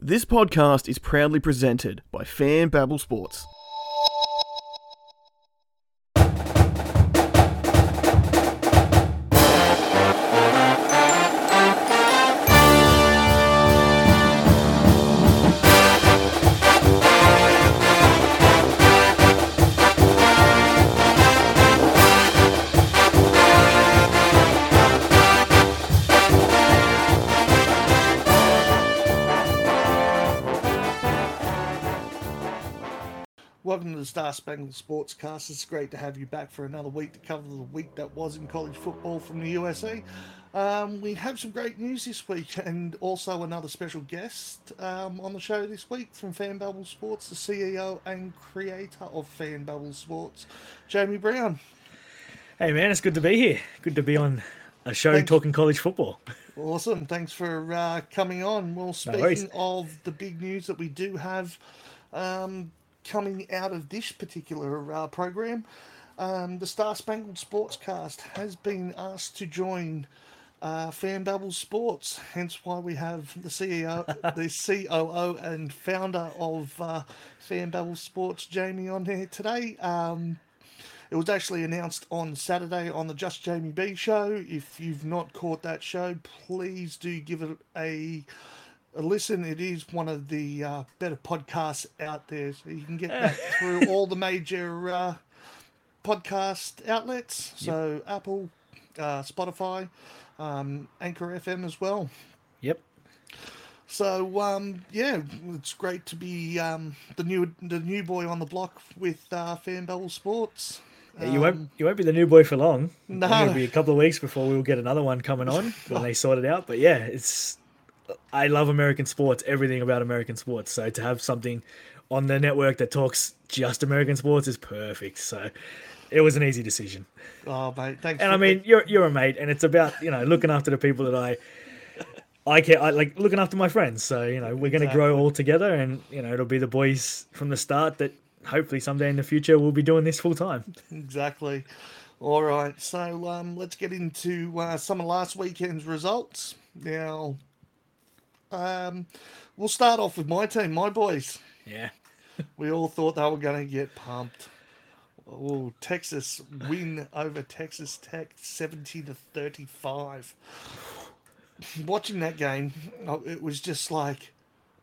This podcast is proudly presented by Fan Babble Sports. Star Spangled Sportscast. It's great to have you back for another week to cover the week that was in college football from the USA. Um, we have some great news this week and also another special guest um, on the show this week from Fan Babble Sports, the CEO and creator of Fan Babble Sports, Jamie Brown. Hey man, it's good to be here. Good to be on a show Thanks. talking college football. Awesome. Thanks for uh, coming on. Well, speaking of the big news that we do have um, coming out of this particular uh, program, um, the Star Spangled Sportscast has been asked to join uh, Sports. Hence why we have the CEO, the COO and founder of uh, Sports, Jamie, on here today. Um, it was actually announced on Saturday on the Just Jamie B show. If you've not caught that show, please do give it a listen. It is one of the uh, better podcasts out there. So you can get that through all the major uh, podcast outlets. So Apple, uh, Spotify, um, Anchor FM as well. Yep. So um, yeah, it's great to be um, the new the new boy on the block with uh, Sports. Yeah, you won't you won't be the new boy for long. No. It'll be a couple of weeks before we'll get another one coming on when they sort it out. But yeah, it's I love American sports, everything about American sports. So to have something on the network that talks just American sports is perfect. So it was an easy decision. Oh mate, thanks. And I mean, you're you're a mate, and it's about you know looking after the people that I, I care, I like looking after my friends. So you know we're going to grow all together, and you know it'll be the boys from the start that hopefully someday in the future we'll be doing this full time. exactly. All right, so um, let's get into uh, some of last weekend's results. Now, um, we'll start off with my team, my boys. Yeah, We all thought they were going to get pumped. Oh, Texas win over Texas Tech, seventy to thirty-five. Watching that game, oh, it was just like,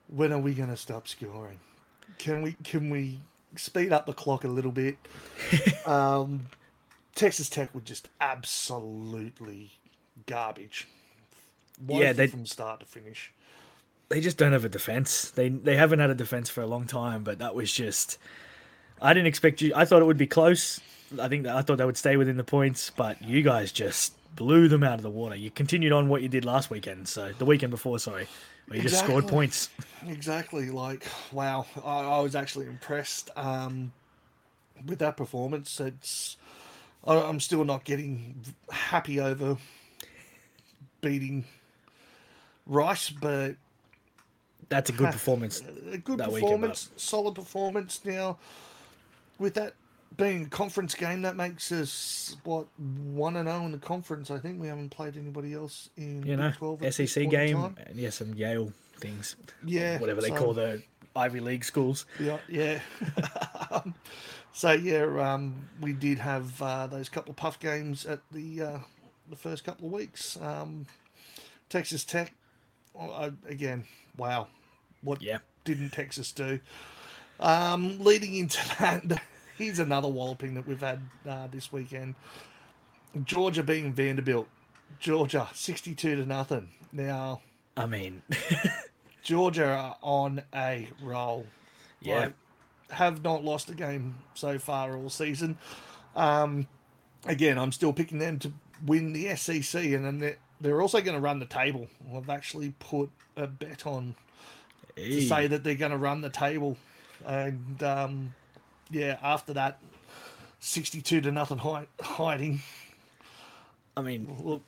when are we going to stop scoring? Can we can we speed up the clock a little bit? um, Texas Tech were just absolutely garbage. Yeah, they- from start to finish. They just don't have a defense. They they haven't had a defense for a long time, but that was just. I didn't expect you. I thought it would be close. I think that I thought they would stay within the points, but you guys just blew them out of the water. You continued on what you did last weekend, so the weekend before, sorry, where you just scored points. Exactly. Like, wow, I, I was actually impressed um, with that performance. It's, I, I'm still not getting happy over beating Rice, but That's a good performance. a good that weekend, performance, solid performance. Now, with that being a conference game, that makes us what one and zero in the conference. I think we haven't played anybody else in You know, 12 at this SEC game, and yeah, some Yale things, Yeah, whatever they so- call the Ivy League schools. Yeah, yeah. um, so yeah, um, we did have uh, those couple of puff games at the uh, the first couple of weeks. Um, Texas Tech, oh, again, wow, what Yeah. didn't Texas do? Um, leading into that, here's another walloping that we've had uh, this weekend. Georgia being Vanderbilt, Georgia sixty-two to nothing. Now I mean, Georgia are on a roll. Yeah. Like, have not lost a game so far all season. Um, again, I'm still picking them to win the SEC, and then they're, also going to run the table. I've actually put a bet on to say that they're going to run the table, and um, yeah, after that, 62 to nothing hi- hiding. I mean, Look,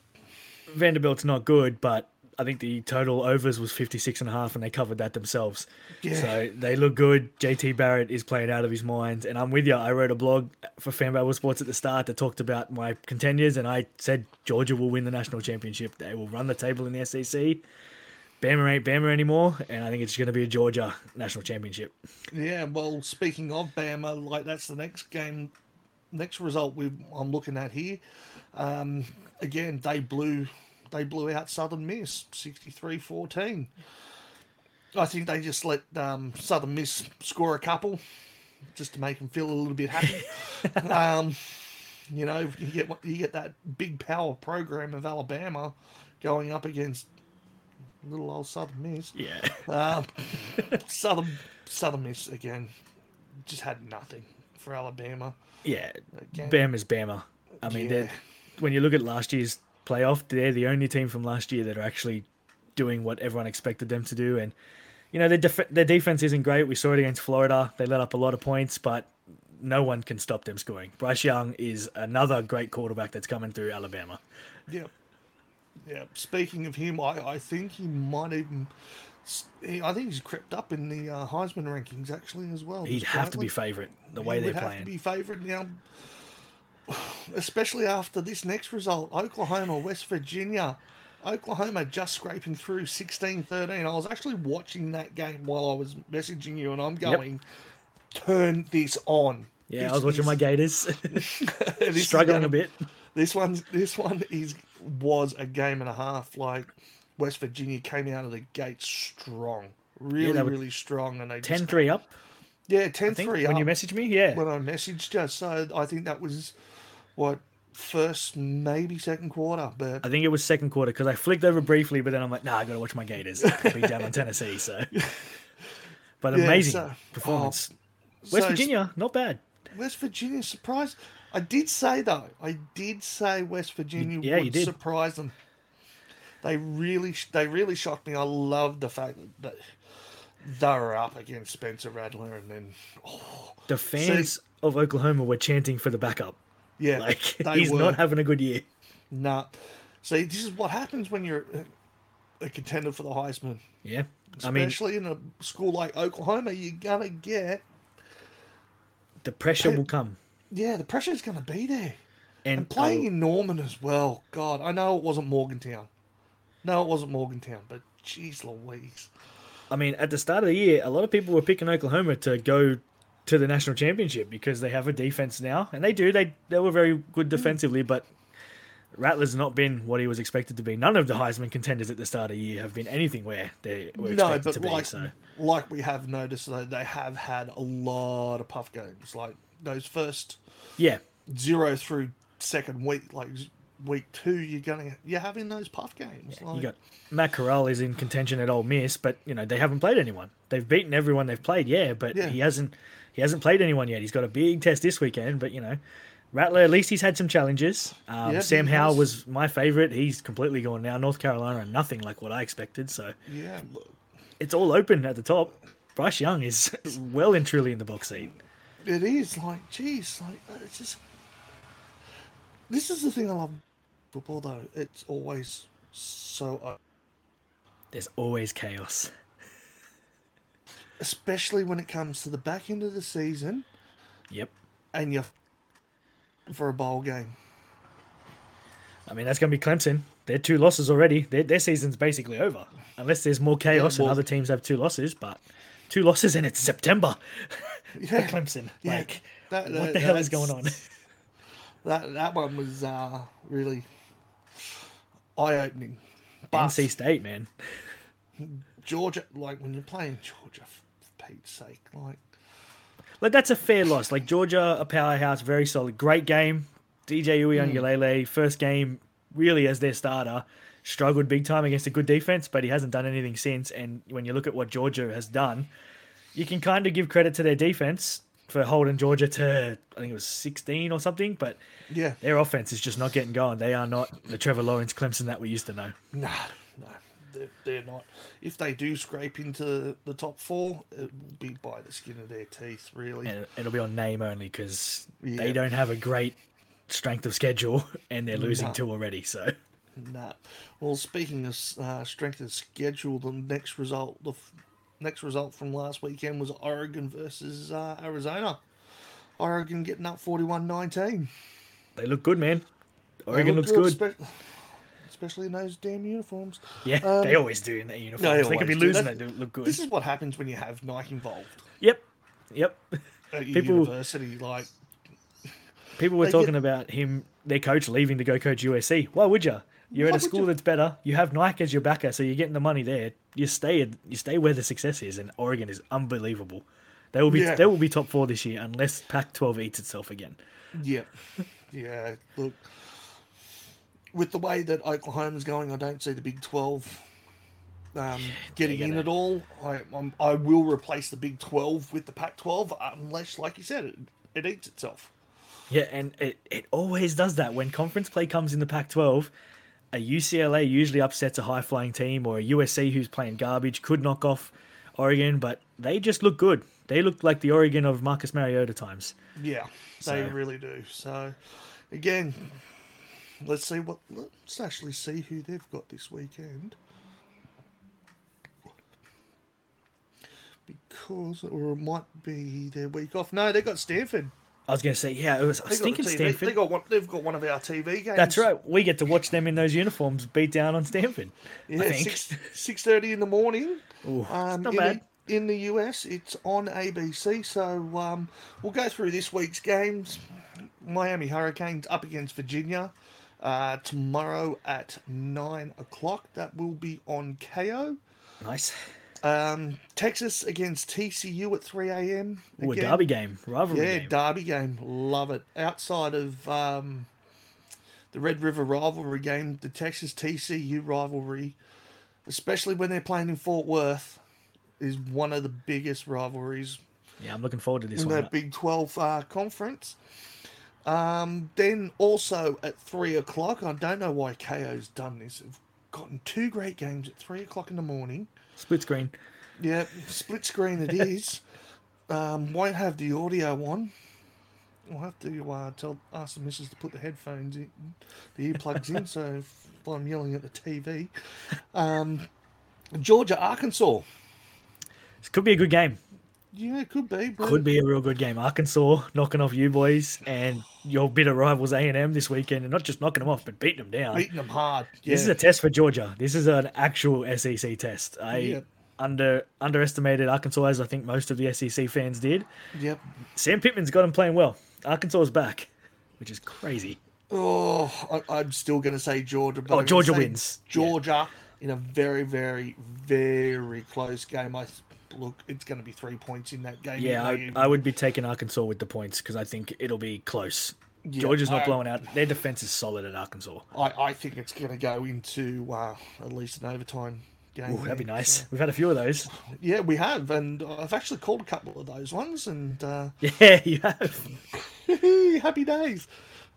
Vanderbilt's not good, but I think the total overs was 56 and a half and they covered that themselves. Yeah. So they look good. JT Barrett is playing out of his mind. And I'm with you. I wrote a blog for Fanbabble Sports at the start that talked about my contenders and I said Georgia will win the national championship. They will run the table in the SEC. Bama ain't Bama anymore, and I think it's going to be a Georgia national championship. Yeah, well, speaking of Bama, like that's the next game, next result we I'm looking at here. Um, again, they blew they blew out Southern Miss 63-14. I think they just let um, Southern Miss score a couple just to make them feel a little bit happy. um, you know, you get you get that big power program of Alabama going up against little old Southern Miss. Yeah. Um, Southern Southern Miss again just had nothing for Alabama. Yeah. Again. Bama's Bama. I mean, Yeah. when you look at last year's playoff, they're the only team from last year that are actually doing what everyone expected them to do. And you know, their def- their defense isn't great. We saw it against Florida. They let up a lot of points, but no one can stop them scoring. Bryce Young is another great quarterback that's coming through Alabama. Yeah. Yeah. Speaking of him, I, I think he might even. he- I think he's crept up in the uh, Heisman rankings actually as well. He'd have to be favourite the way He they're would have playing. to be favourite now, especially after this next result Oklahoma, West Virginia. Oklahoma just scraping through 16 13. I was actually watching that game while I was messaging you, and I'm going, turn this on. Yeah, This I was watching my Gators struggling a bit. This one, this one is was a game and a half. Like West Virginia came out of the gate strong, really, were really strong, and they 10 just, 3 up, yeah, 10 I think, 3 when you messaged me. Yeah. when I messaged you. So I think that was what first, maybe second quarter, but I think it was second quarter because I flicked over briefly, but then I'm like, nah, I got to watch my Gators. Be down on Tennessee. So, but Yeah, amazing so- performance. so West Virginia, not bad. West Virginia surprised. I did say though, I did say West Virginia yeah, you would did. surprise them. They really, they really shocked me. I love the fact that they were up against Spencer Rattler, and then oh, The fans of Oklahoma were chanting for the backup. Yeah, Like he's were. not having a good year. Nah. See, this is what happens when you're a- contender for the Heisman. Yeah, I mean Especially in a school like Oklahoma, you're gonna get the pressure will come, yeah, the pressure is gonna be there. and, And playing uh, in Norman as well. God, I know it wasn't Morgantown. No, it wasn't Morgantown, but jeez Louise. I mean, at the start of the year, a lot of people were picking Oklahoma to go to the national championship because they have a defense now, and they do. They they were very good defensively, but Rattler's not been what he was expected to be. None of the Heisman contenders at the start of the year have been anything where they were No, expected but to be. like So like we have noticed though, they have had a lot of puff games. Like those first yeah, zero through second week, like week two, you're gonna you're having those puff games. Like, you got Matt Corral is in contention at Ole Miss, but you know they haven't played anyone. They've beaten everyone they've played, yeah, but Yeah. he hasn't he hasn't played anyone yet. He's got a big test this weekend, but you know. Rattler, at least he's had some challenges. Um, Yeah, Sam Howell was my favorite. He's completely gone now. North Carolina, nothing like what I expected. So yeah, it's all open at the top. Bryce Young is well and truly in the box seat. it is like geez, like it's just. This is the thing I love football though. It's always so There's always chaos. Especially when it comes to the back end of the season Yep. and you're for a bowl game. I mean, that's going to be Clemson. They're two losses already. Their, their season's basically over. Unless there's more chaos well- and other teams have two losses, but two losses and it's September Yeah, Clemson. yeah, Like, that- what the hell is going on? That that one was uh, really eye opening. NC State, man. Georgia, like when you're playing Georgia, Pete's sake, like Like, that's a fair loss. Like, Georgia, a powerhouse, very solid. Great game. DJ Uiagalelei, hmm. first game, really as their starter, struggled big time against a good defense, but he hasn't done anything since. And when you look at what Georgia has done, you can kind of give credit to their defense for holding Georgia to, I think it was 16 or something, but yeah, their offense is just not getting going. They are not the Trevor Lawrence Clemson that we used to know. nah, no, they're, they're not. If they do scrape into the top four, it will be by the skin of their teeth, really. And it'll be on name only because Yeah. they don't have a great strength of schedule and they're losing No. two already. So. Nah. Well, speaking of uh, strength of schedule, the next result, the f- next result from last weekend was Oregon versus uh, Arizona. Oregon getting up 41-19. They look good, man. Oregon look looks good. spe- especially in those damn uniforms. Yeah, Um, they always do in their uniforms. they could be do. losing, they do look good. This is what happens when you have Nike involved Yep, yep. at People- university. Like, People were They get- talking about him, their coach, leaving to go coach USC. Why would you? You're Why at a school you? that's better. You have Nike as your backer, so you're getting the money there. You stay, you stay where the success is, and Oregon is unbelievable. They will be, Yeah. they will be top four this year unless Pac-12 eats itself again. yeah, yeah. Look, with the way that Oklahoma's going, I don't see the Big Twelve um, getting in at all. I I'm, I will replace the Big Twelve with the Pac-12 unless, like you said, it, it eats itself. Yeah, and it, it always does that. When conference play comes in the Pac 12, a UCLA usually upsets a high flying team, or a USC who's playing garbage could knock off Oregon, but they just look good. They look like the Oregon of Marcus Mariota times. Yeah, they So- really do. So, again, let's see what. Let's actually see who they've got this weekend. Because, or it might be their week off. No, they got Stanford. I was going to say, yeah, it was, I They was got thinking the TV. Stanford. They got one. They've got one of our TV games. That's right. We get to watch them in those uniforms beat down on Stanford. Yeah, six six thirty in the morning. Ooh, Um, not in, bad. The, in the US, it's on ABC. So um, we'll go through this week's games. Miami Hurricanes up against Virginia uh, tomorrow at nine o'clock. That will be on Kayo. Nice. Um, Texas against TCU at three a.m. Ooh, a derby game, rivalry Yeah, game. derby game. Love it. Outside of um, the Red River rivalry game, the Texas TCU rivalry, especially when they're playing in Fort Worth, is one of the biggest rivalries yeah, I'm looking forward to this in one. that Big 12 uh, conference. Um, then also at three o'clock, I don't know why Kayo's done this. They've gotten two great games at three o'clock in the morning. Split screen. Yeah, split screen it is. um, won't have the audio on. I'll have to uh, tell ask the missus to put the headphones in, the earplugs in, so I'm yelling at the TV. Um, Georgia, Arkansas. This could be a good game. Yeah, it could be. But Could be a real good game. Arkansas knocking off you boys and your bitter rivals A and M this weekend, and not just knocking them off, but beating them down. beating them hard. Yeah. This is a test for Georgia. This is an actual SEC test. I Yeah. under underestimated Arkansas as I think most of the SEC fans did. Yep. Sam Pittman's got him playing well. Arkansas is back, which is crazy. Oh, I, I'm still going to say Georgia. But Oh, Georgia wins. Yeah. Georgia in a very, very, very close game. I look, it's going to be three points in that game. Yeah, I, I would be taking Arkansas with the points because I think it'll be close. Yeah, Georgia's not I- blowing out. Their defense is solid at Arkansas. I, I think it's going to go into uh, at least an overtime game. Ooh, that'd be nice. So, We've had a few of those. yeah, we have, and I've actually called a couple of those ones, and uh, Yeah, you have. happy days.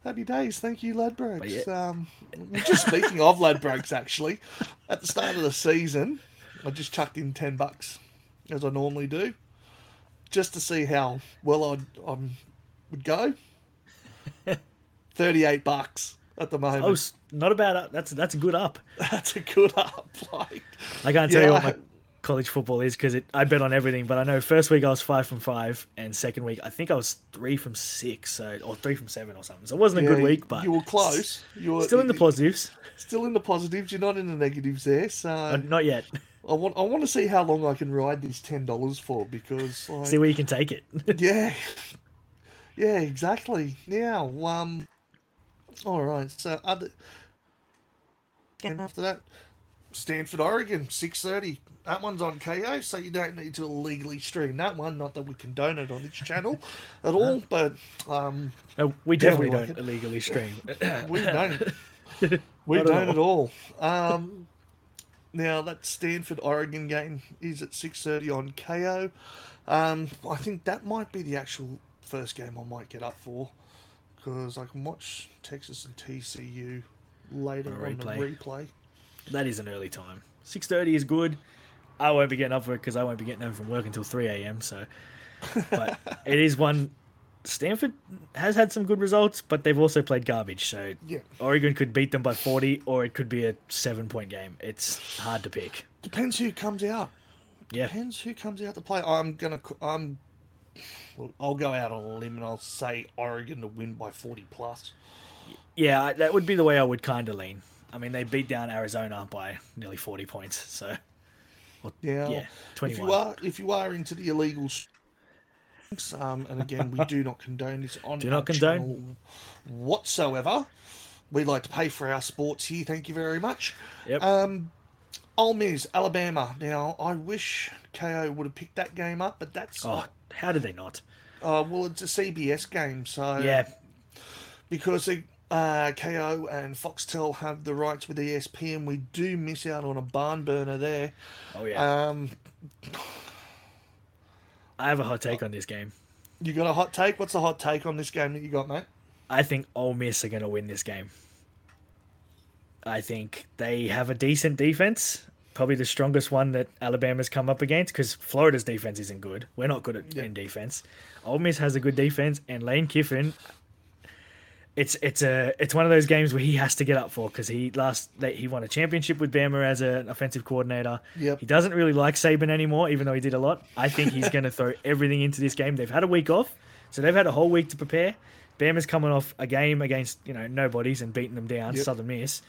Happy days. Thank you, Ladbrokes. yeah. Um, just speaking of Ladbrokes, actually, at the start of the season, I just chucked in 10 bucks, as I normally do, just to see how well I um, would go. 38 bucks at the moment. Oh, not a bad. up. That's that's a good up. That's a good up. Like, I can't tell Yeah, you what my college football is because I bet on everything. But I know first week I was five from five, and second week I think I was three from six, so or three from seven or something. So it wasn't a good week, but you were close. You were Still in the positives. Still in the positives. You're not in the negatives there. So Uh, not yet. I want I want to see how long I can ride this ten dollars for because like, See where you can take it. yeah, yeah, exactly. Now, um, all right. So other and after that, Stanford, Oregon, six thirty. That one's on Kayo, so you don't need to illegally stream that one. Not that we condone it on this channel at all, but um, No, we definitely like don't it. illegally stream. we don't. We Not at don't at all. Um, now that Stanford Oregon game is at six thirty on Kayo. Um, I think that might be the actual first game I might get up for because I can watch Texas and TCU later On a on the replay. That is an early time. Six thirty is good. I won't be getting up for it because I won't be getting home from work until three a.m. So, but it is one. Stanford has had some good results, but they've also played garbage. So Yeah, Oregon could beat them by forty, or it could be a seven-point game. It's hard to pick. depends who comes out. Yeah, Depends who comes out to play. I'm gonna. I'm. Well, I'll go out on a limb and I'll say Oregon to win by forty plus. yeah, that would be the way I would kind of lean. I mean, they beat down Arizona by nearly 40 points. So, Yeah. yeah, if you 21. are if you are into the illegals, um, and again, we do not condone this on Do not condone. whatsoever. We like to pay for our sports here. Thank you very much. Yep. Um, Ole Miss, Alabama. Now, I wish Kayo would have picked that game up, but that's oh, how did they not? uh, well, it's a CBS game, so Yeah, because they, uh, Kayo and Foxtel have the rights with E ESPN, we do miss out on a barn burner there. oh yeah. Um, I have a hot take on this game. you got a hot take? What's the hot take on this game that you got, mate? I think Ole Miss are going to win this game. I think they have a decent defense, probably the strongest one that Alabama's come up against because Florida's defense isn't good. We're not good at Yeah. in defense. Ole Miss has a good defense, and Lane Kiffin. It's it's a it's one of those games where he has to get up for because he last they- he won a championship with Bama as an offensive coordinator. Yep. He doesn't really like Saban anymore, even though he did a lot. I think he's going to throw everything into this game. They've had a week off, so they've had a whole week to prepare. Bama's coming off a game against you know nobodies and beating them down, Yep. Southern Miss.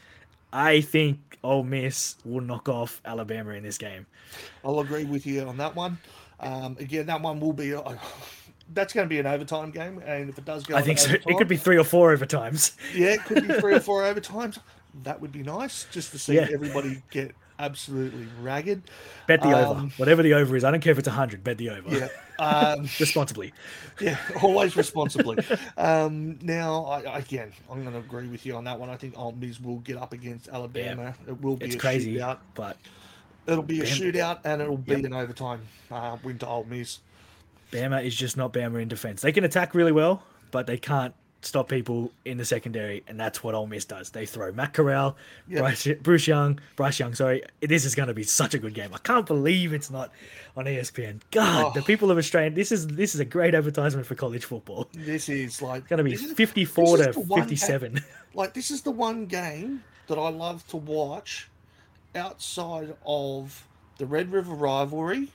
I think Ole Miss will knock off Alabama in this game. I'll agree with you on that one. Um, again, that one will be. That's going to be an overtime game, and if it does go, I think so. It could be three or four overtimes. Yeah, it could be three or four overtimes. That would be nice, just to see Yeah. everybody get absolutely ragged. Bet the over, Um, whatever the over is. I don't care if it's hundred. Bet the over. Yeah. Um, responsibly. Yeah, always responsibly. um, now, I, again, I'm going to agree with you on that one. I think Ole Miss will get up against Alabama. It will be It's a crazy, shootout. but It'll be a shootout, and it'll be Yep. an overtime uh, win to Ole Miss. Bama is just not Bama in defense. They can attack really well, but they can't stop people in the secondary, and that's what Ole Miss does. They throw Matt Corral, Yep. Bryce, Bruce Young, Bryce Young. Sorry, this is going to be such a good game. I can't believe it's not on ESPN. God, the Oh. people of Australia. This is this is a great advertisement for college football. This is like going to be is- fifty-four to is the one game- fifty-seven. like this is the one game that I love to watch outside of the Red River rivalry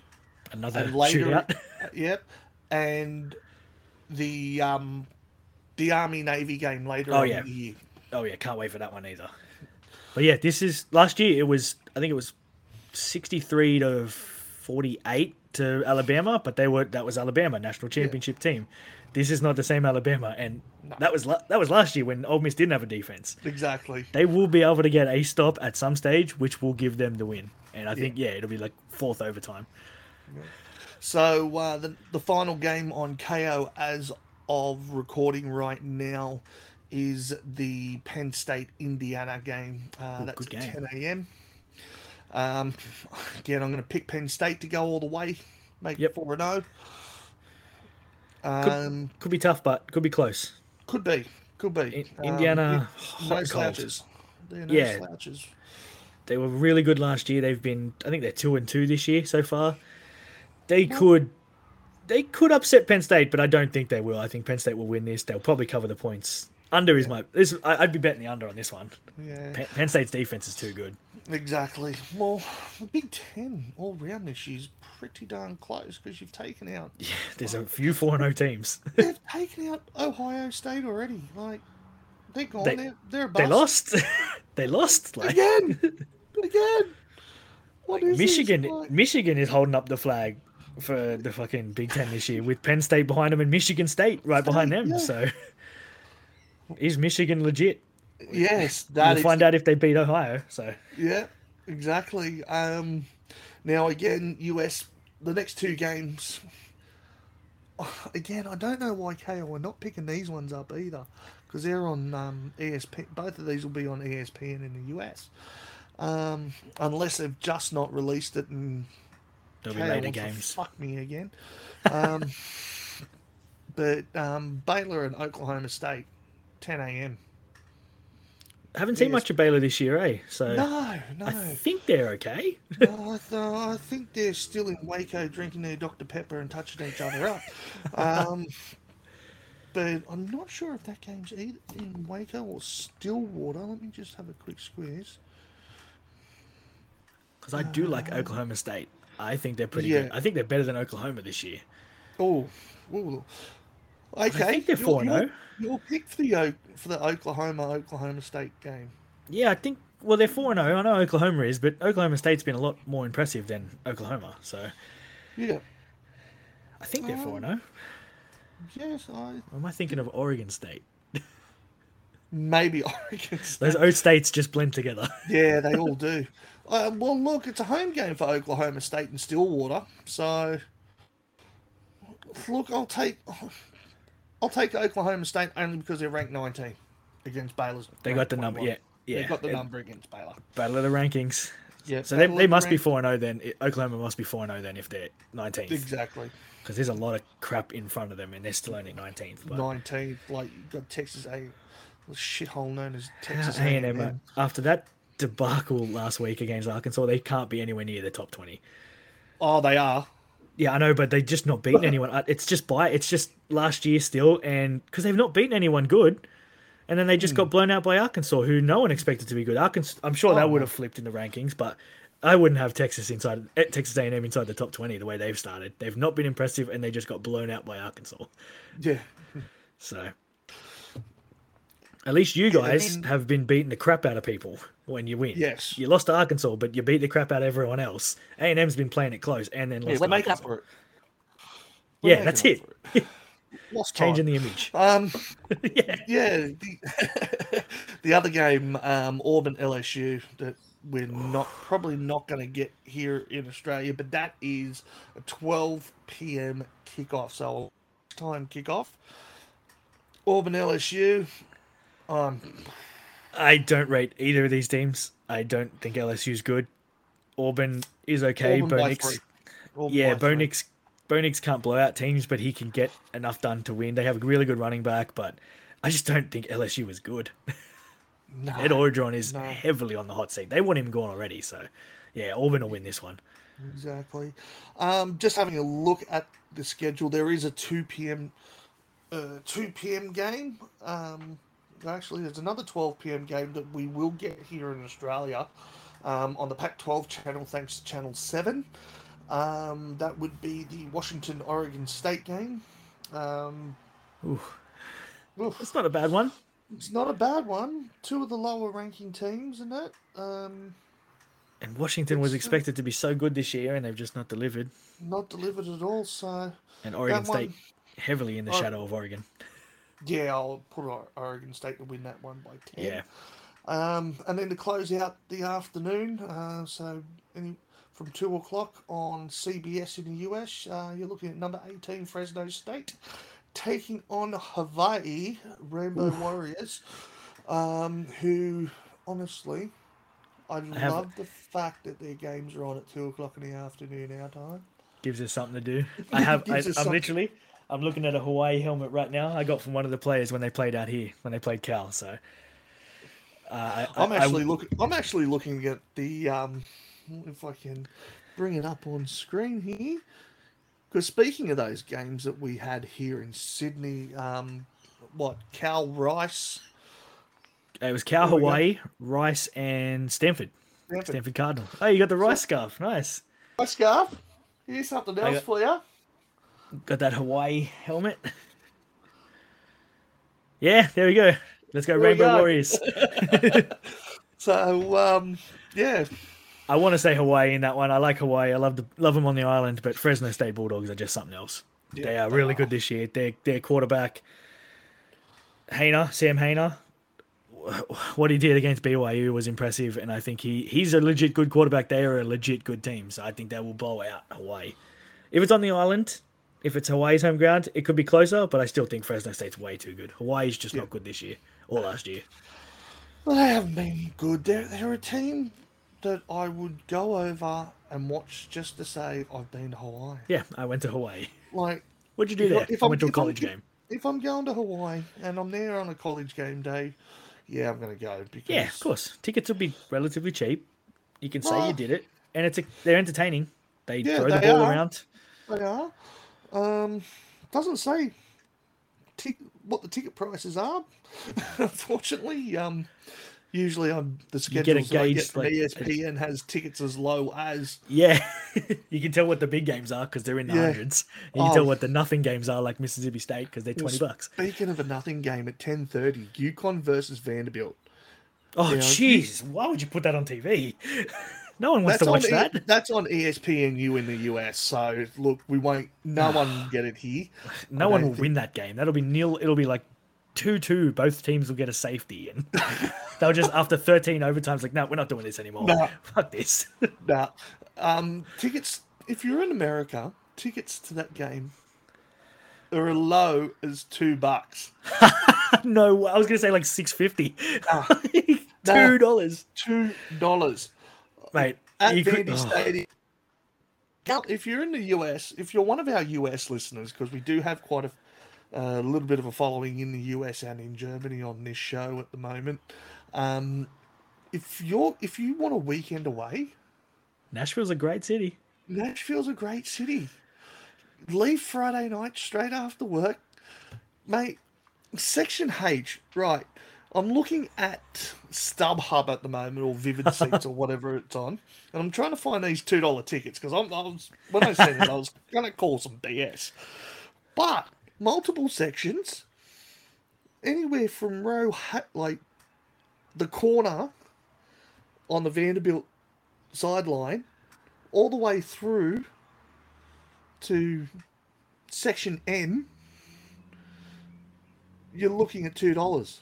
Another and later, shootout. yep, and the um the Army Navy game later Oh, yeah. in the year. Oh yeah, can't wait for that one either. But yeah, this is last year. It was I think it was sixty-three to forty-eight to Alabama, but they were that was Alabama national championship team. This is not the same Alabama, and that was that was last year when Ole Miss didn't have a defense. Exactly. They will be able to get a stop at some stage, which will give them the win. And I think yeah, it'll be like fourth overtime. So uh, the the final game on Kayo as of recording right now is the Penn State Indiana game. Uh, Ooh, that's game. 10 a.m. Um, again, I'm going to pick Penn State to go all the way, make Yep. it four and zero. Um, Could be tough, but could be close. could be, could be. In- Um, Indiana, hot no slouches. No Yeah. slouches. They were really good last year. They've been, I think they're two and two this year so far. They could, they could upset Penn State, but I don't think they will. I think Penn State will win this. They'll probably cover the points. Under is my. This I- I'd be betting the under on this one. Yeah, Penn, Penn State's defense is too good. exactly. Well, the Big Ten all round this year's pretty darn close because you've taken out Yeah, There's a few four and O teams. they've taken out Ohio State already. Like they're gone. They- they're a they lost. they lost. Like again, again. What is this? Michigan. Like, Michigan is holding up the flag for the fucking Big Ten this year with Penn State behind them and Michigan State right behind them. yeah. So is Michigan legit? yes, that we'll is find out if they beat Ohio. So Yeah, exactly. Um, now again, US. The next two games. Again, I don't know why Kayo are not picking these ones up either, because they're on um, ESP. Both of these will be on ESPN in the US, um, unless they've just not released it and there'll be later games. Fuck me again. Um, but um, Baylor and Oklahoma State, 10 a.m. haven't seen Yes. much of Baylor this year, eh? So No, no. I think they're okay. No, I, th- I think they're still in Waco drinking their Dr. Pepper and touching each other up. Um, but I'm not sure if that game's either in Waco or Stillwater. Let me just have a quick squeeze. Because I do like Oklahoma State. I think they're pretty Yeah. good. I think they're better than Oklahoma this year. Oh, okay. think they're your- 4-0. your- Your pick for the for the Oklahoma Oklahoma State game. Yeah, I think well, they're four zero. I know Oklahoma is, but Oklahoma State's been a lot more impressive than Oklahoma. So Yeah. I think they're four Um, zero. Yes, I Or am I thinking of Oregon State? maybe Oregon State. Those O states just blend together. Yeah, they all do. Uh, well, look, it's a home game for Oklahoma State and Stillwater, so look, I'll take I'll take Oklahoma State only because they're ranked 19 against Baylor's. They got the number. Yeah, yeah. they got the It- number against Baylor. Battle of the rankings. Yeah, So they, they must be rank- four zero then. Oklahoma must be four zero then if they're nineteenth. exactly Because there's a lot of crap in front of them, and they're still only nineteenth. But 19. Like you got Texas A, shithole known as A Texas and A&M. M after that debacle last week against Arkansas, they can't be anywhere near the top twenty. Oh, they are. Yeah, I know, but they've just not beaten anyone. Uh, It's just by it's just last year still, and because they've not beaten anyone good, and then they just Hmm. got blown out by Arkansas, who no one expected to be good. Arkansas, I'm sure Oh, that would have flipped in the rankings, but I wouldn't have Texas inside eh, Texas A&M inside the top twenty the way they've started. They've not been impressive, and they just got blown out by Arkansas. Yeah. So at least you Yeah, I guys mean- have been beating the crap out of people when you win. Yes. you lost to Arkansas, but you beat the crap out of everyone else. A&M's been playing it close, and then Yeah, lost. we to make up for it. We're Yeah, that's it. for it. Lost Changing time. the image. Um, yeah. yeah, the, the other game, um, Auburn LSU, that we're not probably not going to get here in Australia, but that is a 12 p.m. kickoff, so time kickoff. Auburn LSU. Um, I don't rate either of these teams. I don't think LSU's good. Auburn is okay. Auburn yeah, by three. Bo Nix, Bonix can't blow out teams, but he can get enough done to win. They have a really good running back, but I just don't think LSU is good. No, Ed Orgeron is no. heavily on the hot seat. They want him gone already, so yeah, Auburn will win this one. Exactly. Um, just having a look at the schedule, there is a 2 p.m. Uh, 2 p.m. game. Um, actually, there's another 12 p.m. game that we will get here in Australia um, on the Pac-12 channel, thanks to Channel 7. Um, that would be the Washington Oregon State game. Um, Ooh, oof, that's not a bad one. it's not a bad one. Two of the lower ranking teams in that. Um, And Washington was expected to be so good this year, and they've just not delivered. not delivered at all. So And Oregon that one- State heavily in the shadow of Oregon. Yeah, I'll put Oregon State to win that one by 10. Yeah. Um, and then to close out the afternoon, uh, so any, from 2 o'clock on CBS in the US, uh, you're looking at number 18, Fresno State, taking on Hawaii Rainbow Warriors, um, who, honestly, I have- love the fact that their games are on at 2 o'clock in the afternoon our time. gives us something to do. I have. I, I'm something. literally. I'm looking at a Hawaii helmet right now. I got from one of the players when they played out here when they played Cal. So. Uh, I, I'm I- I- actually looking. I'm actually looking at the. Um, if I can bring it up on screen here, because speaking of those games that we had here in Sydney, um, what Cal Rice, It was Cal, There we go. Hawaii, Rice, and Stanford. Stanford. Stanford Cardinal. Oh, you got the Rice scarf. Nice. Rice scarf. Here's something else got- for you. Got that Hawaii helmet. Yeah, there we go. Let's go, There Rainbow. Warriors. So um, yeah, I want to say Hawaii in that one. I like Hawaii. I love the love them on the island, but Fresno State Bulldogs are just something else. Yeah, they are they really are. good this year. Their their quarterback, Haener, Sam Haener, what he did against BYU was impressive, and I think he he's a legit good quarterback. They are a legit good team, so I think they will blow out Hawaii. If it's on the island, if it's Hawaii's home ground, it could be closer, but I still think Fresno State's way too good. Hawaii's just Yeah. not good this year or last year. well, they haven't been good. They're they're a team that I would go over and watch just to say I've been to Hawaii. Yeah, I went to Hawaii. Like What'd you do If I- there? if I I'm- went to a I'm college game. if I'm going to Hawaii and I'm there on a college game day, yeah, I'm going to go because Yeah, of course. Tickets will be relatively cheap. You can say Well- you did it, and it's a, they're entertaining. They Yeah, throw the they ball are. around. they are. Um, doesn't say tic- what the ticket prices are. Unfortunately, um, usually I'm the You get a I get from like- ESPN has tickets as low as Yeah, you can tell what the big games are because they're in the Yeah. hundreds. And you can tell Oh. what the nothing games are, like Mississippi State, because they're Well, twenty bucks. Speaking of a nothing game at ten thirty, UConn versus Vanderbilt. Oh, jeez. Why would you put that on TV? no one wants That's to watch on, that. that's on ESPNU in the US. So look, we won't. No one will get it here. No one will think- win that game. That'll be nil. It'll be like two-two. Both teams will get a safety, and they'll just after thirteen overtimes like, no, we're not doing this anymore. No. Fuck this. Nah. Um, tickets. If you're in America, tickets to that game are as low as two bucks. no, I was gonna say like six fifty. Nah. Two dollars, Two dollars mate. at you could- Vandy oh. Stadium. Now, if you're in the US, if you're one of our US listeners, because we do have quite a a little bit of a following in the US and in Germany on this show at the moment. Um, if you're if you want a weekend away, Nashville's a great city. Nashville's a great city. Leave Friday night straight after work, mate. Section H, right? I'm looking at StubHub at the moment, or Vivid Seats, or whatever it's on, and I'm trying to find these two dollar tickets because I'm I was when I seen it, I was gonna call some BS. But multiple sections, anywhere from row like the corner on the Vanderbilt sideline all the way through to section M, you're looking at two dollars.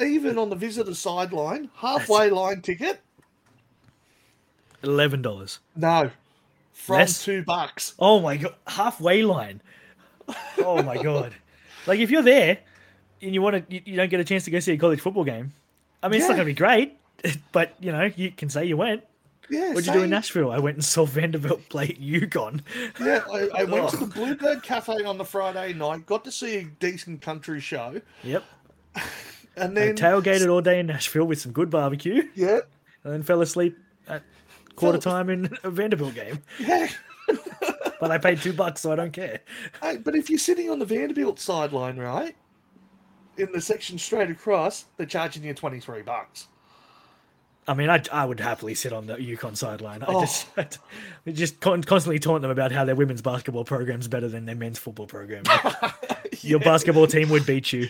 Even on the visitor sideline, halfway line ticket, Eleven dollars. no, from Less? two bucks. Oh my god, halfway line. Oh my god. Like if you're there and you want to, you, you don't get a chance to go see a college football game. I mean, it's not gonna be great, but you know, you can say you went. Yeah, What'd you do in. Nashville? I went and saw Vanderbilt play UConn. Yeah, I, I went to Oh. the Bluebird Cafe on the Friday night, got to see a decent country show, Yep. And I then tailgated all day in Nashville with some good barbecue, yeah, and then fell asleep at quarter Fell- time in a Vanderbilt game. yeah. But I paid two bucks, so I don't care. Hey, but if you're sitting on the Vanderbilt sideline, right, in the section straight across, they're charging you twenty three bucks. I mean, I, I would happily sit on the UConn sideline. I Oh. just I just constantly taunt them about how their women's basketball program's better than their men's football program. Your basketball team would beat you.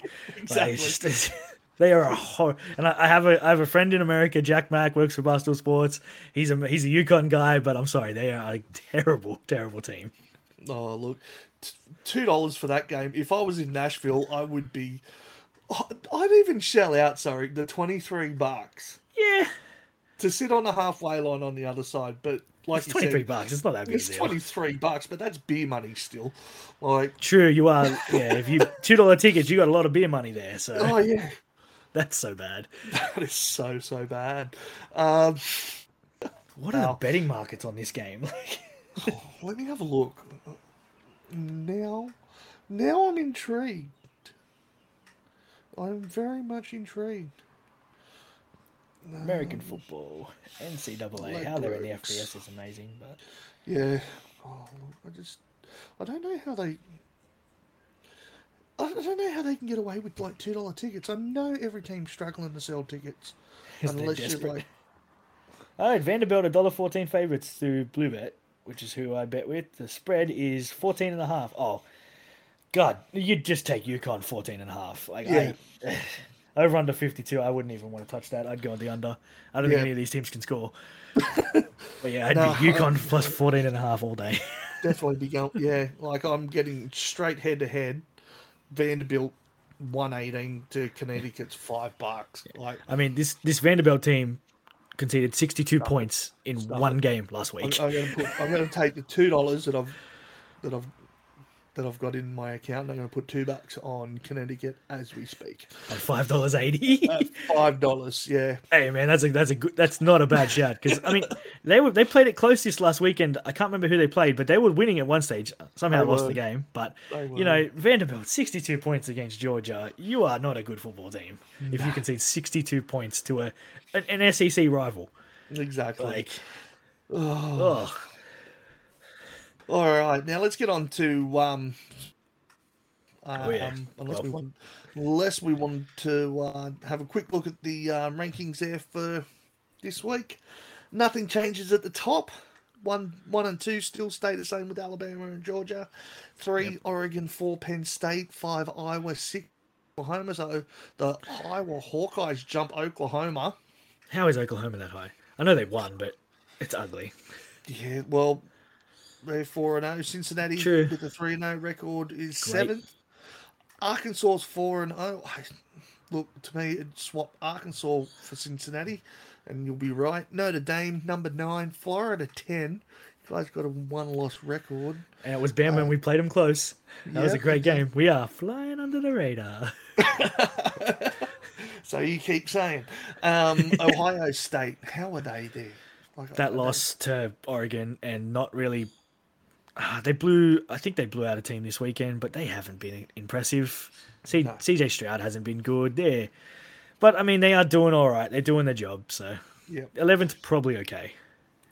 Like, Exactly. just- they are a hor- and I, I have a I have a friend in America, Jack Mack, works for Barstool Sports. He's a he's a UConn guy, but I'm sorry, they are a terrible, terrible team. Oh look, two dollars for that game. If I was in Nashville, I would be. I'd even shell out. Sorry, the twenty three bucks Yeah, to sit on the halfway line on the other side. But like it's you twenty three said, bucks. It's not that big it's deal. twenty three bucks, but that's beer money still. Like, True, you are. Yeah, if you two dollar tickets, you got a lot of beer money there. So oh yeah, that's so bad. that is so so bad. Um, What are Wow. the betting markets on this game? Like, Let me have a look. Now, now I'm intrigued. I'm very much intrigued. American football, NCAA, how they're in the FBS is amazing. But Yeah. Oh, I just, I don't know how they. I don't know how they can get away with like two dollar tickets. I know every team's struggling to sell tickets, they're unless you're like, all right, Vanderbilt a dollar fourteen favorites through Bluebet, which is who I bet with. The spread is fourteen and a half. Oh, God, you'd just take UConn 14 and a. Like Yeah. I, over under fifty two, I wouldn't even want to touch that. I'd go on the under. I don't Yeah. think any of these teams can score. but yeah, I'd No, be UConn plus 14 and a half all day. definitely be going. Yeah, like I'm getting straight head to head. Vanderbilt one eighteen to Connecticut's five bucks. Like I mean, this this Vanderbilt team conceded 62 points in one game last week. I'm. I'm gonna take the two dollars that I've that I've that I've got in my account. and I'm gonna put two bucks on Connecticut as we speak. At five dollars eighty. Five dollars. Yeah. hey man, that's a that's a good. That's not a bad shout because I mean they were they played it close this last weekend. I can't remember who they played, but they were winning at one stage. Somehow They lost were. the game, but you know Vanderbilt sixty two points against Georgia. You are not a good football team if you concede sixty two points to a an, an SEC rival. Exactly. Like, oh. oh, All right. Now let's get on to um. Um, Oh, yeah. Unless Well- we want, unless we want to uh, have a quick look at the uh, rankings there for this week. Nothing changes at the top. One, one and two still stay the same with Alabama and Georgia. Three, Oregon. Four, Penn State. Five, Iowa. Six, Oklahoma. So the Iowa Hawkeyes jump Oklahoma. How is Oklahoma that high? I know they won, but it's ugly. Yeah, well, they're four and zero. Cincinnati True. with a three and zero record is Great. seventh. Arkansas's four and zero. Look to me, swap Arkansas for Cincinnati, and you'll be right. Notre Dame number nine, Florida ten. You guys got a one loss record. And it was Bam when we played them close. That was a great game. We are flying under the radar. So you keep saying, um, Ohio State. How are they there? Like, That loss to Oregon and not really. Ah, they blew. I think they blew out a team this weekend, but they haven't been impressive. C, No. CJ Stroud hasn't been good there, but I mean they are doing all right. They're doing their job. So Yep. 11th probably okay.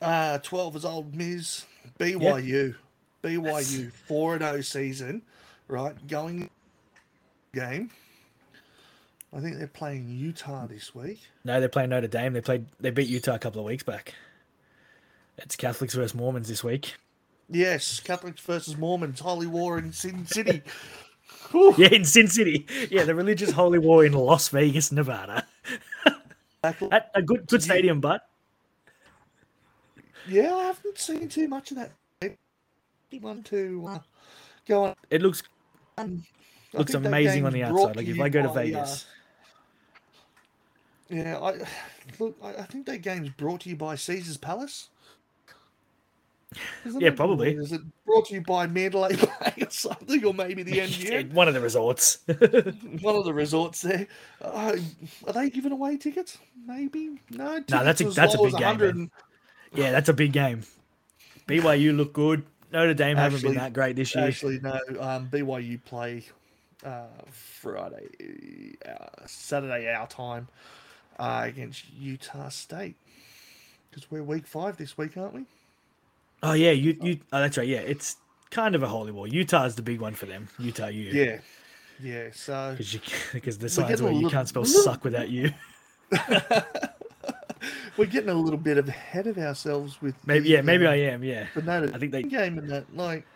Uh, 12 is Ole Miss. BYU. BYU, 4 and 0 season, right? Going game. I think they're playing Utah this week. No, they're playing Notre Dame. They played. They beat Utah a couple of weeks back. It's Catholics versus Mormons this week. Yes, Catholics versus Mormons, Holy War in Sin City. Yeah, in Sin City. Yeah, the religious holy war in Las Vegas, Nevada. At a good good stadium, but Yeah, I haven't seen too much of that. One to uh, go on. it looks I looks amazing on the outside. Like if I go to by, uh, Vegas, Yeah, I look. I, I think that game's brought to you by Caesar's Palace. Isn't Yeah, it? probably. Is it brought to you by Mandalay Bay or something, or maybe the MGM? one of the resorts. One of the resorts there. Uh, are they giving away tickets? Maybe no. No, that's a- that's a big game, 100 man. yeah, that's a big game. BYU look good. Notre Dame haven't been that great this year. Actually, no. Um, BYU play uh, Friday, uh, Saturday our time uh, against Utah State because we're week five this week, aren't we? Oh yeah, you you. Oh, that's right. Yeah, it's kind of a holy war. Utah's the big one for them. Utah U. Yeah, yeah. So Because because the signs where you little- can't spell little- suck without you. we're getting a little bit ahead of ourselves with Maybe the, yeah, maybe uh, I am. Yeah. But no, I think they- game in that like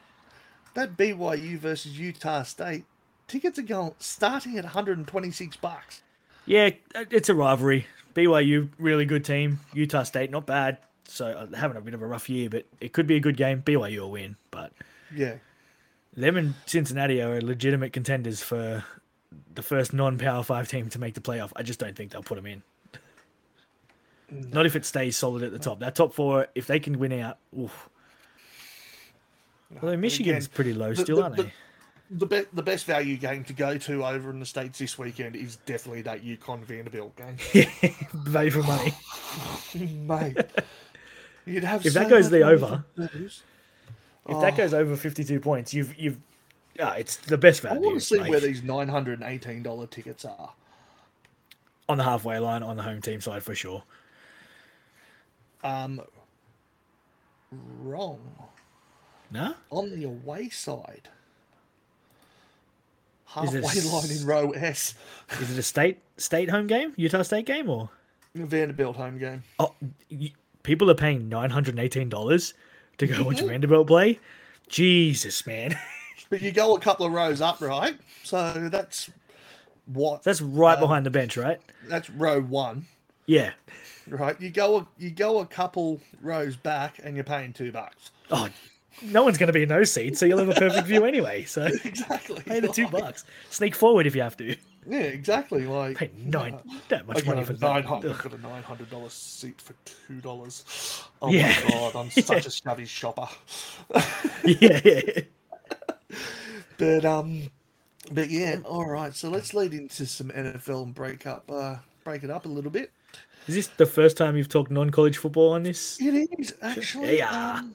that BYU versus Utah State tickets are going starting at 126 bucks. Yeah, it's a rivalry. BYU, really good team. Utah State, not bad. So uh, having a bit of a rough year, but it could be a good game. BYU will win, but Yeah, them and Cincinnati are legitimate contenders for the first non-power five team to make the playoff. I just don't think they'll put them in. Not if it stays solid at the top. That top four, if they can win out, oof. Although Michigan's again, pretty low the- still, the- aren't the- they? the be- the best value game to go to over in the states this weekend is definitely that UConn Vanderbilt game, Value for money. mate. You'd have If that goes the over-. If that Oh. goes over 52 points, you've you've ah, it's the best value. I want to see where these nine hundred and eighteen dollar tickets are. on the halfway line on the home team side for sure. Um, wrong No? on the away side. Halfway line in row S. Is it a state state home game, Utah State game, or Vanderbilt home game. oh, people are paying nine hundred and eighteen dollars to go watch Vanderbilt play? Jesus, man, But you go a couple of rows up, right? So that's what that's right Um, behind the bench, right? that's row one, Yeah. right? You go a, you go a couple rows back, and you're paying two bucks. Oh, no one's going to be in those seats, so you'll have a perfect view anyway. So exactly. pay the two bucks. Sneak forward if you have to. Yeah, exactly. Like Pay nine that I much money for a that. nine hundred. Got a nine hundred dollar seat for two dollars. Oh Yeah. my god, I'm such a snubby shopper. yeah, yeah. But um, but yeah, all right. So let's lead into some NFL and break up, uh, break it up a little bit. Is this the first time you've talked non-college football on this? It is actually. Yeah. Um,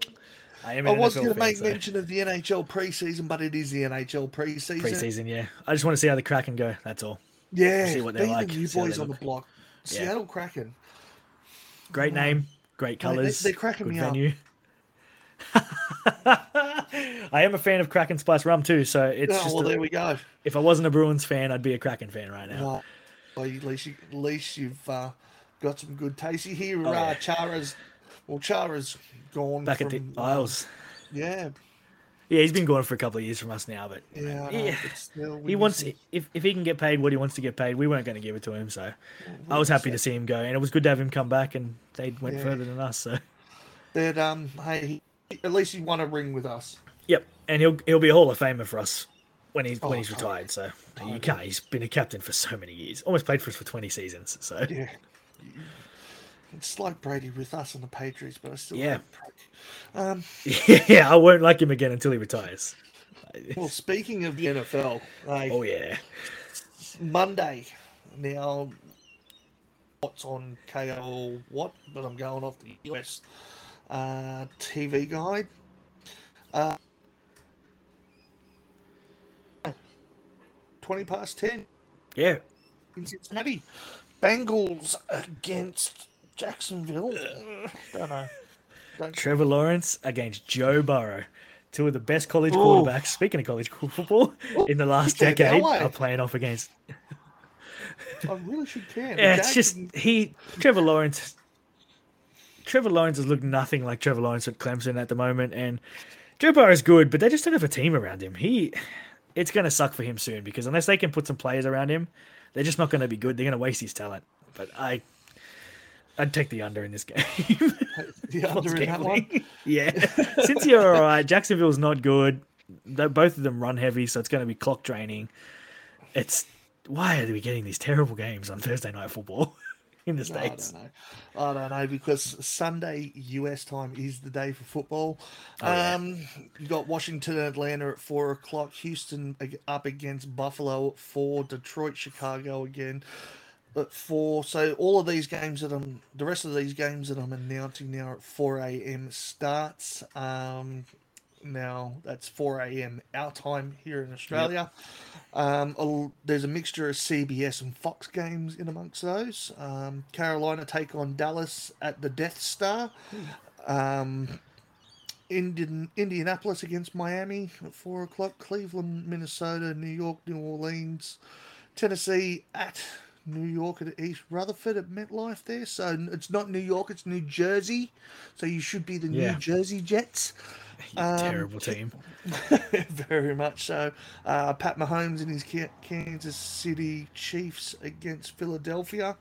I am. I was going to make so- mention of the NHL preseason, but it is the NHL preseason. preseason. Yeah, I just want to see how the Kraken go. That's all. Yeah, see what they're like, the new see boys on the block. Seattle Kraken. Great name, great they- colours. they're cracking good me up. I am a fan of Kraken Spice Rum too, so it's Oh, just well, a- there we go. if I wasn't a Bruins fan, I'd be a Kraken fan right now. Well, well, at least you, at least you've uh, got some good taste. You hear Oh, uh, yeah. Chara's, well, Chara's gone Back at the uh, Isles. Yeah, Yeah, he's been gone for a couple of years from us now, but Yeah, Yeah. still, he wants if if he can get paid what he wants to get paid, we weren't going to give it to him. So I was happy to see him go, and it was good to have him come back, and they went Yeah. further than us. So But um, hey, at least he won a ring with us. yep, and he'll he'll be a Hall of Famer for us when he's Oh, when he's retired. So you can't. He's been a captain for so many years, almost played for us for twenty seasons. So Yeah. It's like Brady with us and the Patriots, but I still Yeah. Um, yeah, I won't like him again until he retires. well, speaking of the NFL, hey, Oh yeah, Monday now. What's on Kayo or what? But I'm going off the US uh, TV guide. Uh, Twenty past ten yeah. in Cincinnati. Bengals against Jacksonville. Uh, Don't know. Don't Trevor Lawrence against Joe Burrow. Two of the best college Ooh. quarterbacks, speaking of college football, in the last Look at that decade, are playing off against. I really should care. Yeah, it's just he, Trevor Lawrence. Trevor Lawrence has looked nothing like Trevor Lawrence at Clemson at the moment, and Joe Burrow is good, but they just don't have a team around him. He, it's going to suck for him soon because unless they can put some players around him, they're just not going to be good. They're going to waste his talent. But I, I'd take the under in this game. the under in that one. yeah. Since you're all right, Jacksonville's not good. They- Both of them run heavy, so it's going to be clock draining. It's why are we getting these terrible games on Thursday night football in the No, I states? don't know. I don't know because Sunday US time is the day for football. Oh, yeah. um, you got Washington, Atlanta at four o'clock. Houston up against Buffalo at four. Detroit, Chicago again at four. So all of these games that I'm, the rest of these games that I'm announcing now at four a.m. starts. Um, now that's 4 a.m. our time here in Australia. Um, a- there's a mixture of CBS and Fox games in amongst those. Um, Carolina take on Dallas at the Death Star. Um, Indian, Indianapolis against Miami at four o'clock. Cleveland, Minnesota, New York, New Orleans, Tennessee at New York at East Rutherford at MetLife there. So it's not New York, it's New Jersey. So you should be the Yeah. New Jersey Jets. Um, terrible team. Very much so. Uh, Pat Mahomes and his Kansas City Chiefs against Philadelphia.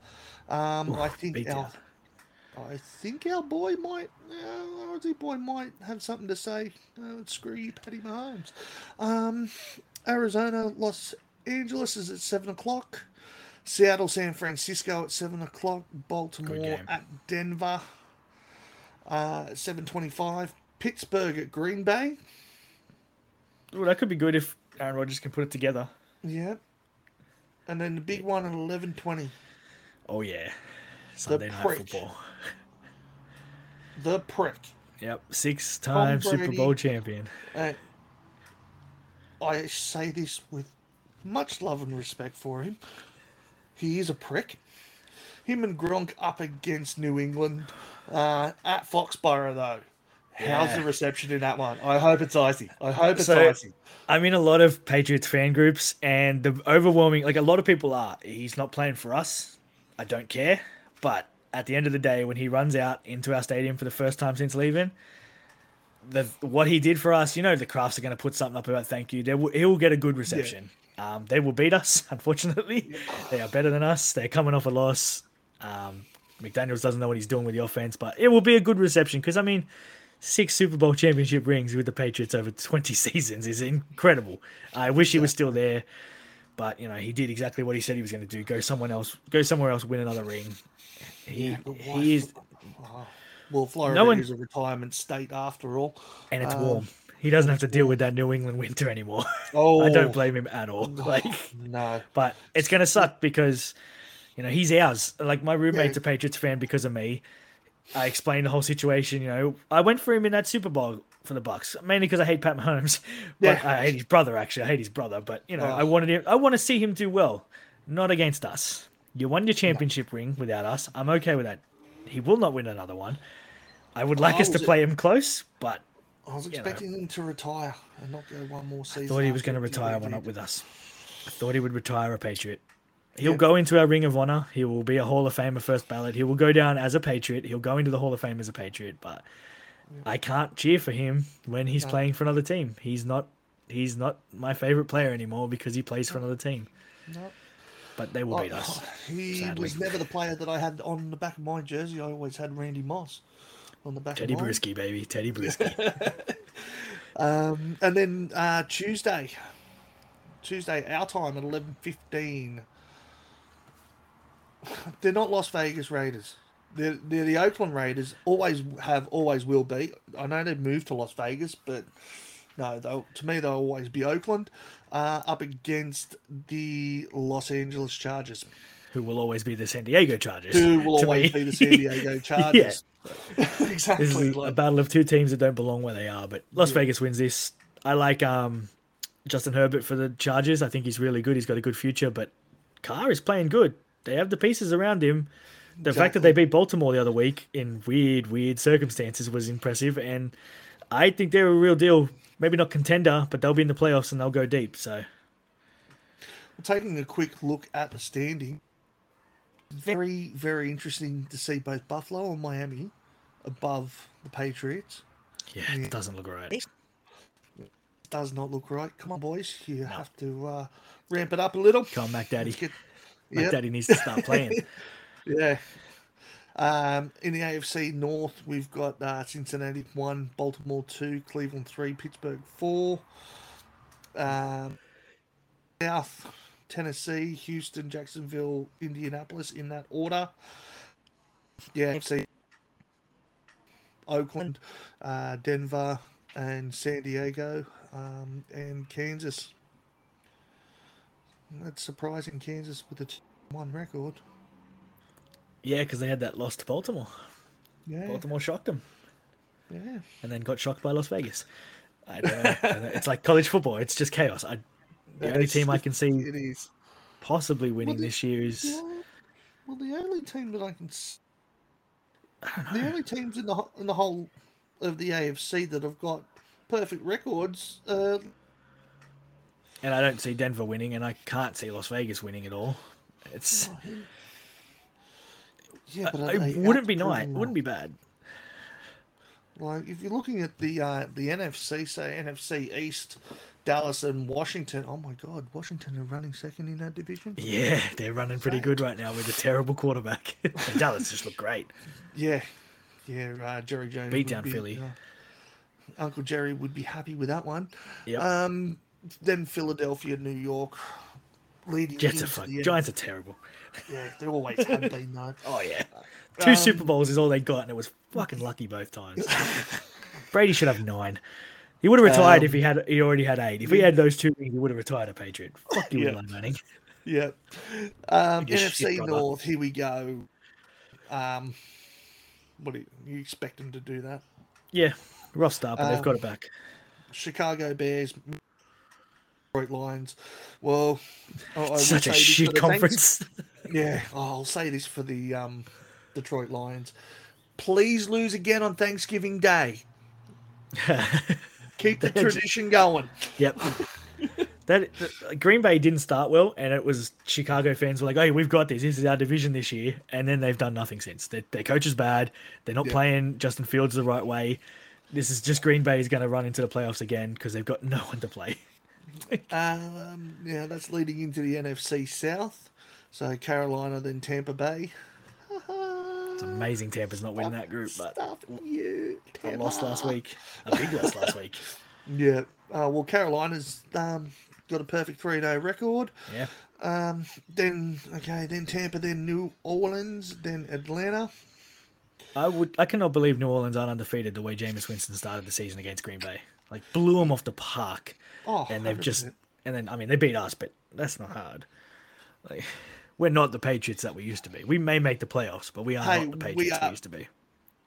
Um, I think our, I think our boy might, uh, our Aussie boy might have something to say. Uh, screw you, Patty Mahomes. Um, Arizona, Los Angeles is at seven o'clock. Seattle, San Francisco at seven o'clock. Baltimore at Denver. Uh, seven twenty-five. Pittsburgh at Green Bay. Well, that could be good if Aaron Rodgers can put it together. Yeah. And then the big one at eleven twenty. Oh yeah, Sunday night prick. football. The prick. Yep, six-time Super Bowl champion. Uh, I say this with much love and respect for him. He is a prick. Him and Gronk up against New England uh, at Foxborough though. How's Yeah. the reception in that one? I hope it's icy. I hope it's So- icy. I'm in a lot of Patriots fan groups, and the overwhelming, like a lot of people are, he's not playing for us. I don't care. But at the end of the day, when he runs out into our stadium for the first time since leaving, the what he did for us, you know, the Krafts are going to put something up about thank you. They will, he will get a good reception. Um, they will beat us, unfortunately. They are better than us. They're coming off a loss. Um, McDaniels doesn't know what he's doing with the offense, but it will be a good reception because I mean, six Super Bowl championship rings with the Patriots over 20 seasons is incredible. I wish he was still there, but you know he did exactly what he said he was going to do: go someone else, go somewhere else, win another ring. He why he is, Oh, well, Florida No one- is a retirement state after all. and it's Um, warm. He doesn't have to deal with that New England winter anymore. Oh, I don't blame him at all. Like, No. but it's going to suck because you know he's ours. Like my roommate's Yeah. a Patriots fan because of me. I explained the whole situation. You know, I went for him in that Super Bowl for the Bucks mainly because I hate Pat Mahomes. But Yeah. I hate his brother. Actually, I hate his brother. But you know, Oh. I wanted him. I want to see him do well, not against us. You won your championship ring without us. I'm okay with that. He will not win another one. I would like I us oh, to play him close, but I was know. expecting him to retire and not go one more season. thought he was going to retire one up with us. I thought he would retire a Patriot. He'll Yeah. go into our Ring of Honor. He will be a Hall of Famer first ballot. He will go down as a Patriot. He'll go into the Hall of Fame as a Patriot. But I can't cheer for him when he's No. playing for another team. He's not he's not my favorite player anymore because he plays for another team. No. But they will Oh, beat us. he sadly. was never the player that I had on the back of my jersey. I always had Randy Moss on the back Tedy of baby. Tedy Bruschi. Um, and then uh, Tuesday, Tuesday our time at eleven fifteen. They're not Las Vegas Raiders. They're, they're the Oakland Raiders. Always have, always will be. I know they've moved to Las Vegas, but no, they'll, to me they'll always be Oakland. Uh, up against the Los Angeles Chargers, who will always be the San Diego Chargers. who will always me. be the San Diego Chargers. exactly. This is a battle of two teams that don't belong where they are. But Las Yeah. Vegas wins this. I like um, Justin Herbert for the Chargers. I think he's really good. He's got a good future. But Carr is playing good. They have the pieces around him. The fact that they beat Baltimore the other week in weird, weird circumstances was impressive. And I think they're a real deal. Maybe not contender, but they'll be in the playoffs and they'll go deep. So taking a quick look at the standing, very, very interesting to see both Buffalo and Miami above the Patriots. yeah, Yeah. it doesn't look right. Does not look right. Come on, boys. You have to uh, ramp it up a little. Come on, Mac Daddy. Let's get- Mac Yep. Daddy needs to start playing. Yeah. Um, in the AFC North, we've got uh, Cincinnati 1, Baltimore 2, Cleveland 3, Pittsburgh 4. Um, South, Tennessee, Houston, Jacksonville, Indianapolis in that order. Yeah, AFC Oakland, uh, Denver, and San Diego, um, and Kansas. That's surprising, Kansas with a 1 record. yeah, because they had that loss to Baltimore. Yeah, Baltimore shocked them. yeah. and then got shocked by Las Vegas. I don't know. I don't know. It's like college football. It's just chaos. I, the only team I can see It is. possibly winning Well, the- this year is Well, well, the only team that I can, s- I the only teams in the in the whole of the AFC that have got perfect records. Uh, and I don't see Denver winning, and I can't see Las Vegas winning at all. It's yeah, but are it wouldn't be nice. Wouldn't be bad. Like if you're looking at the uh, the NFC, say NFC East, Dallas and Washington. Oh my God, Washington are running second in that division. Yeah, they're running pretty good right now with a terrible quarterback. And Dallas just look great. Yeah, yeah. Uh, Jerry Jones Beat down be, Philly. uh, Uncle Jerry would be happy with that one. Yep. Um, then Philadelphia, New York, leading Jets are fun. Giants are terrible. Yeah, they always have been though. Oh yeah. Two Um, Super Bowls is all they got, and it was fucking lucky both times. Brady should have nine. He would have retired Um, if he had. He already had eight. If he had those two rings, he would have retired a Patriot. Fuck you, Yeah. Eli Manning. Yeah. Um, Biggest shit NFC. North, here we go. Um, what do you, you expect them to do that? Yeah, rough start, but they've Um, got it back. Chicago Bears, Detroit Lions. Well, I, I Such a say this for shit the Saints. conference. Yeah, oh, I'll say this for the um, Detroit Lions. Please lose again on Thanksgiving Day. Keep the tradition going. Yep. That Green Bay didn't start well, and it was Chicago fans were like, "Hey, we've got this. This is our division this year," and then they've done nothing since. Their, their coach is bad. They're not Yeah. playing Justin Fields the right way. This is just Green Bay is going to run into the playoffs again because they've got no one to play. Um, yeah, that's leading into the NFC South. So Carolina, then Tampa Bay. It's amazing Tampa's not winning that group, but you, a loss last week, a big loss last week. Yeah. Uh, well, Carolina's um, got a perfect 3 0 record. Yeah, Um, then, okay, then Tampa, then New Orleans, then Atlanta. I would. I cannot believe New Orleans aren't undefeated the way Jameis Winston started the season against Green Bay. Like blew them off the park. Oh, and they've just 100%. and then I mean they beat us, but that's not hard. Like we're not the Patriots that we used to be. We may make the playoffs, but we are Hey, not the Patriots we, are- used to be.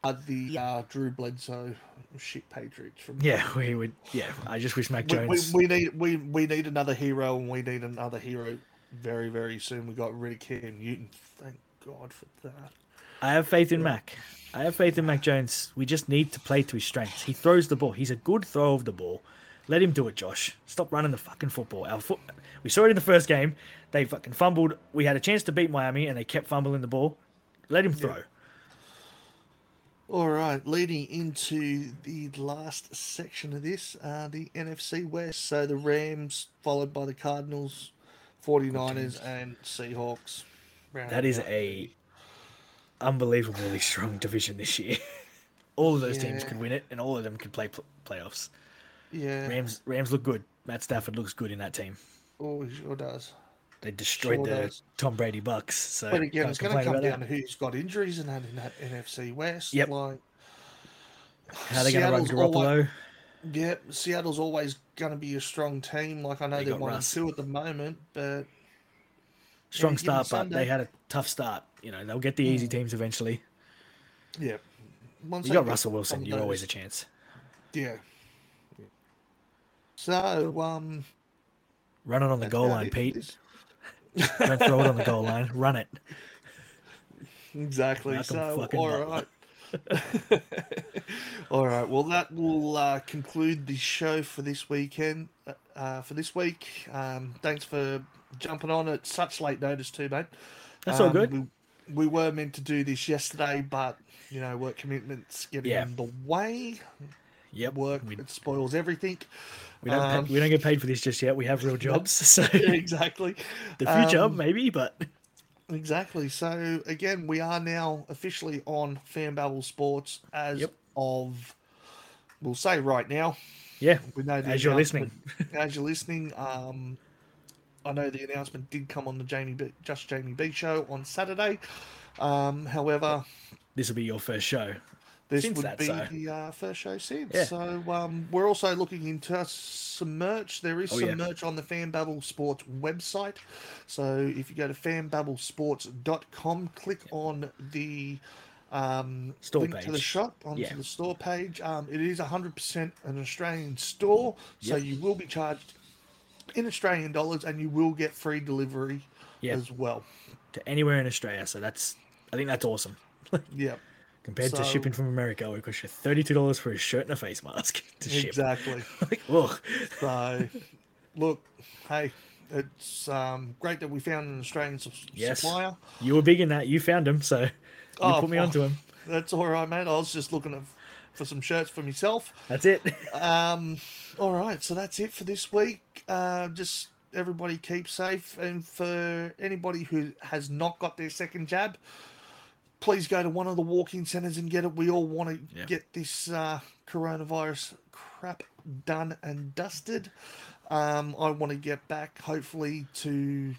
Uh, the uh, Drew Bledsoe shit Patriots from Yeah, we would. Yeah, I just wish Mac we, we, Jones. we need we, we need another hero and we need another hero very very soon. We got rid of Cam Newton. Thank God for that. I have faith in Mac. I have faith in Mac Jones. We just need to play to his strengths. He throws the ball. He's a good throw of the ball. Let him do it, Josh. Stop running the fucking football. Our foot. We saw it in the first game. They fucking fumbled. We had a chance to beat Miami, and they kept fumbling the ball. Let him throw. All right, leading into the last section of this, uh, the NFC West. So the Rams, followed by the Cardinals, 49ers, and Seahawks. That is a unbelievably strong division this year. all of those teams Yeah. could win it, and all of them could play pl- playoffs. Yeah. Rams Rams look good. Matt Stafford looks good in that team. Oh, he sure does. They destroyed Sure the does. Tom Brady Bucks. So But again, it's going to come down that. to who's got injuries and that in that NFC West. Yep. Like, How they going to run Garoppolo? alwa- Yep, Seattle's always going to be a strong team. Like I know They they're got one and two at the moment, but Strong given start, but they had a tough start. You know, they'll get the easy hmm. teams eventually. yeah. Once You got Russell Wilson. You're always a chance. yeah. So um, Run it on the goal line, it Pete. Don't throw it on the goal line. Run it. Exactly. Malcolm So, all right. all right. Well, that will uh, conclude the show for this weekend. uh, Uh, for this week, um, thanks for jumping on at such late notice, too, mate. That's all Um, good. We, we were meant to do this yesterday, but you know, work commitments getting Yeah. in the way. Yep. Work We, it spoils everything. we don't um, pay, we don't get paid for this just yet. We have real jobs, so exactly. the future Um, maybe, but Exactly. So again, we are now officially on Fan Babble Sports as Yep. of we'll say right now. yeah. We know As you're listening, As you're listening, um, I know the announcement did come on the Jamie B, Just Jamie B show on Saturday. Um, however, this will be your first show. This Since would that, be so. the uh, first show since. Yeah. So um, we're also looking into some merch. There is Oh, some yeah. merch on the Fan Babble Sports website. So if you go to fanbabblesports.com, click on the um, Store link to the shop onto Yeah. the store page. Um, it is 100% an Australian store, so you will be charged in Australian dollars, and you will get free delivery Yeah. as well. to anywhere in Australia. So that's I think that's awesome. Yeah, Compared to shipping from America, where it costs you thirty two dollars for a shirt and a face mask to ship. exactly. like. So, look, hey, it's um, great that we found an Australian su- Yes. supplier. You were big in that. You found him, so you Oh, put me oh. onto him. That's all right, mate. I was just looking at, for some shirts for myself. That's it. Um, all right, so that's it for this week. Uh, just everybody keep safe, and for anybody who has not got their second jab, please go to one of the walk-in centres and get it. We all want to Yeah. get this uh, coronavirus crap done and dusted. Um, I want to get back, hopefully, to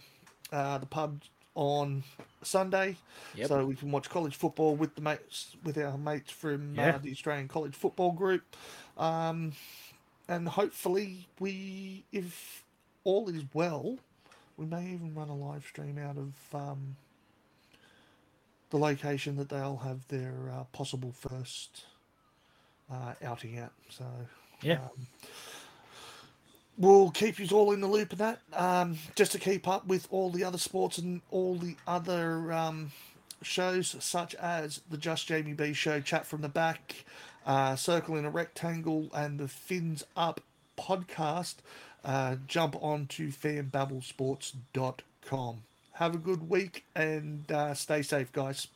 uh, the pub on Sunday, Yep. so we can watch college football with the mates, with our mates from Yeah. uh, the Australian College Football Group. Um, and hopefully we if all is well we may even run a live stream out of um, the location that they'll have their uh, possible first uh, outing at so Yeah. um, we'll keep you all in the loop of that um, just to keep up with all the other sports and all the other um, shows such as the Just Jamie B show, Chat from the Back, uh, Circle in a Rectangle, and the Fins Up podcast. Uh, jump on to fanbabblesports.com. Have a good week and uh, stay safe, guys.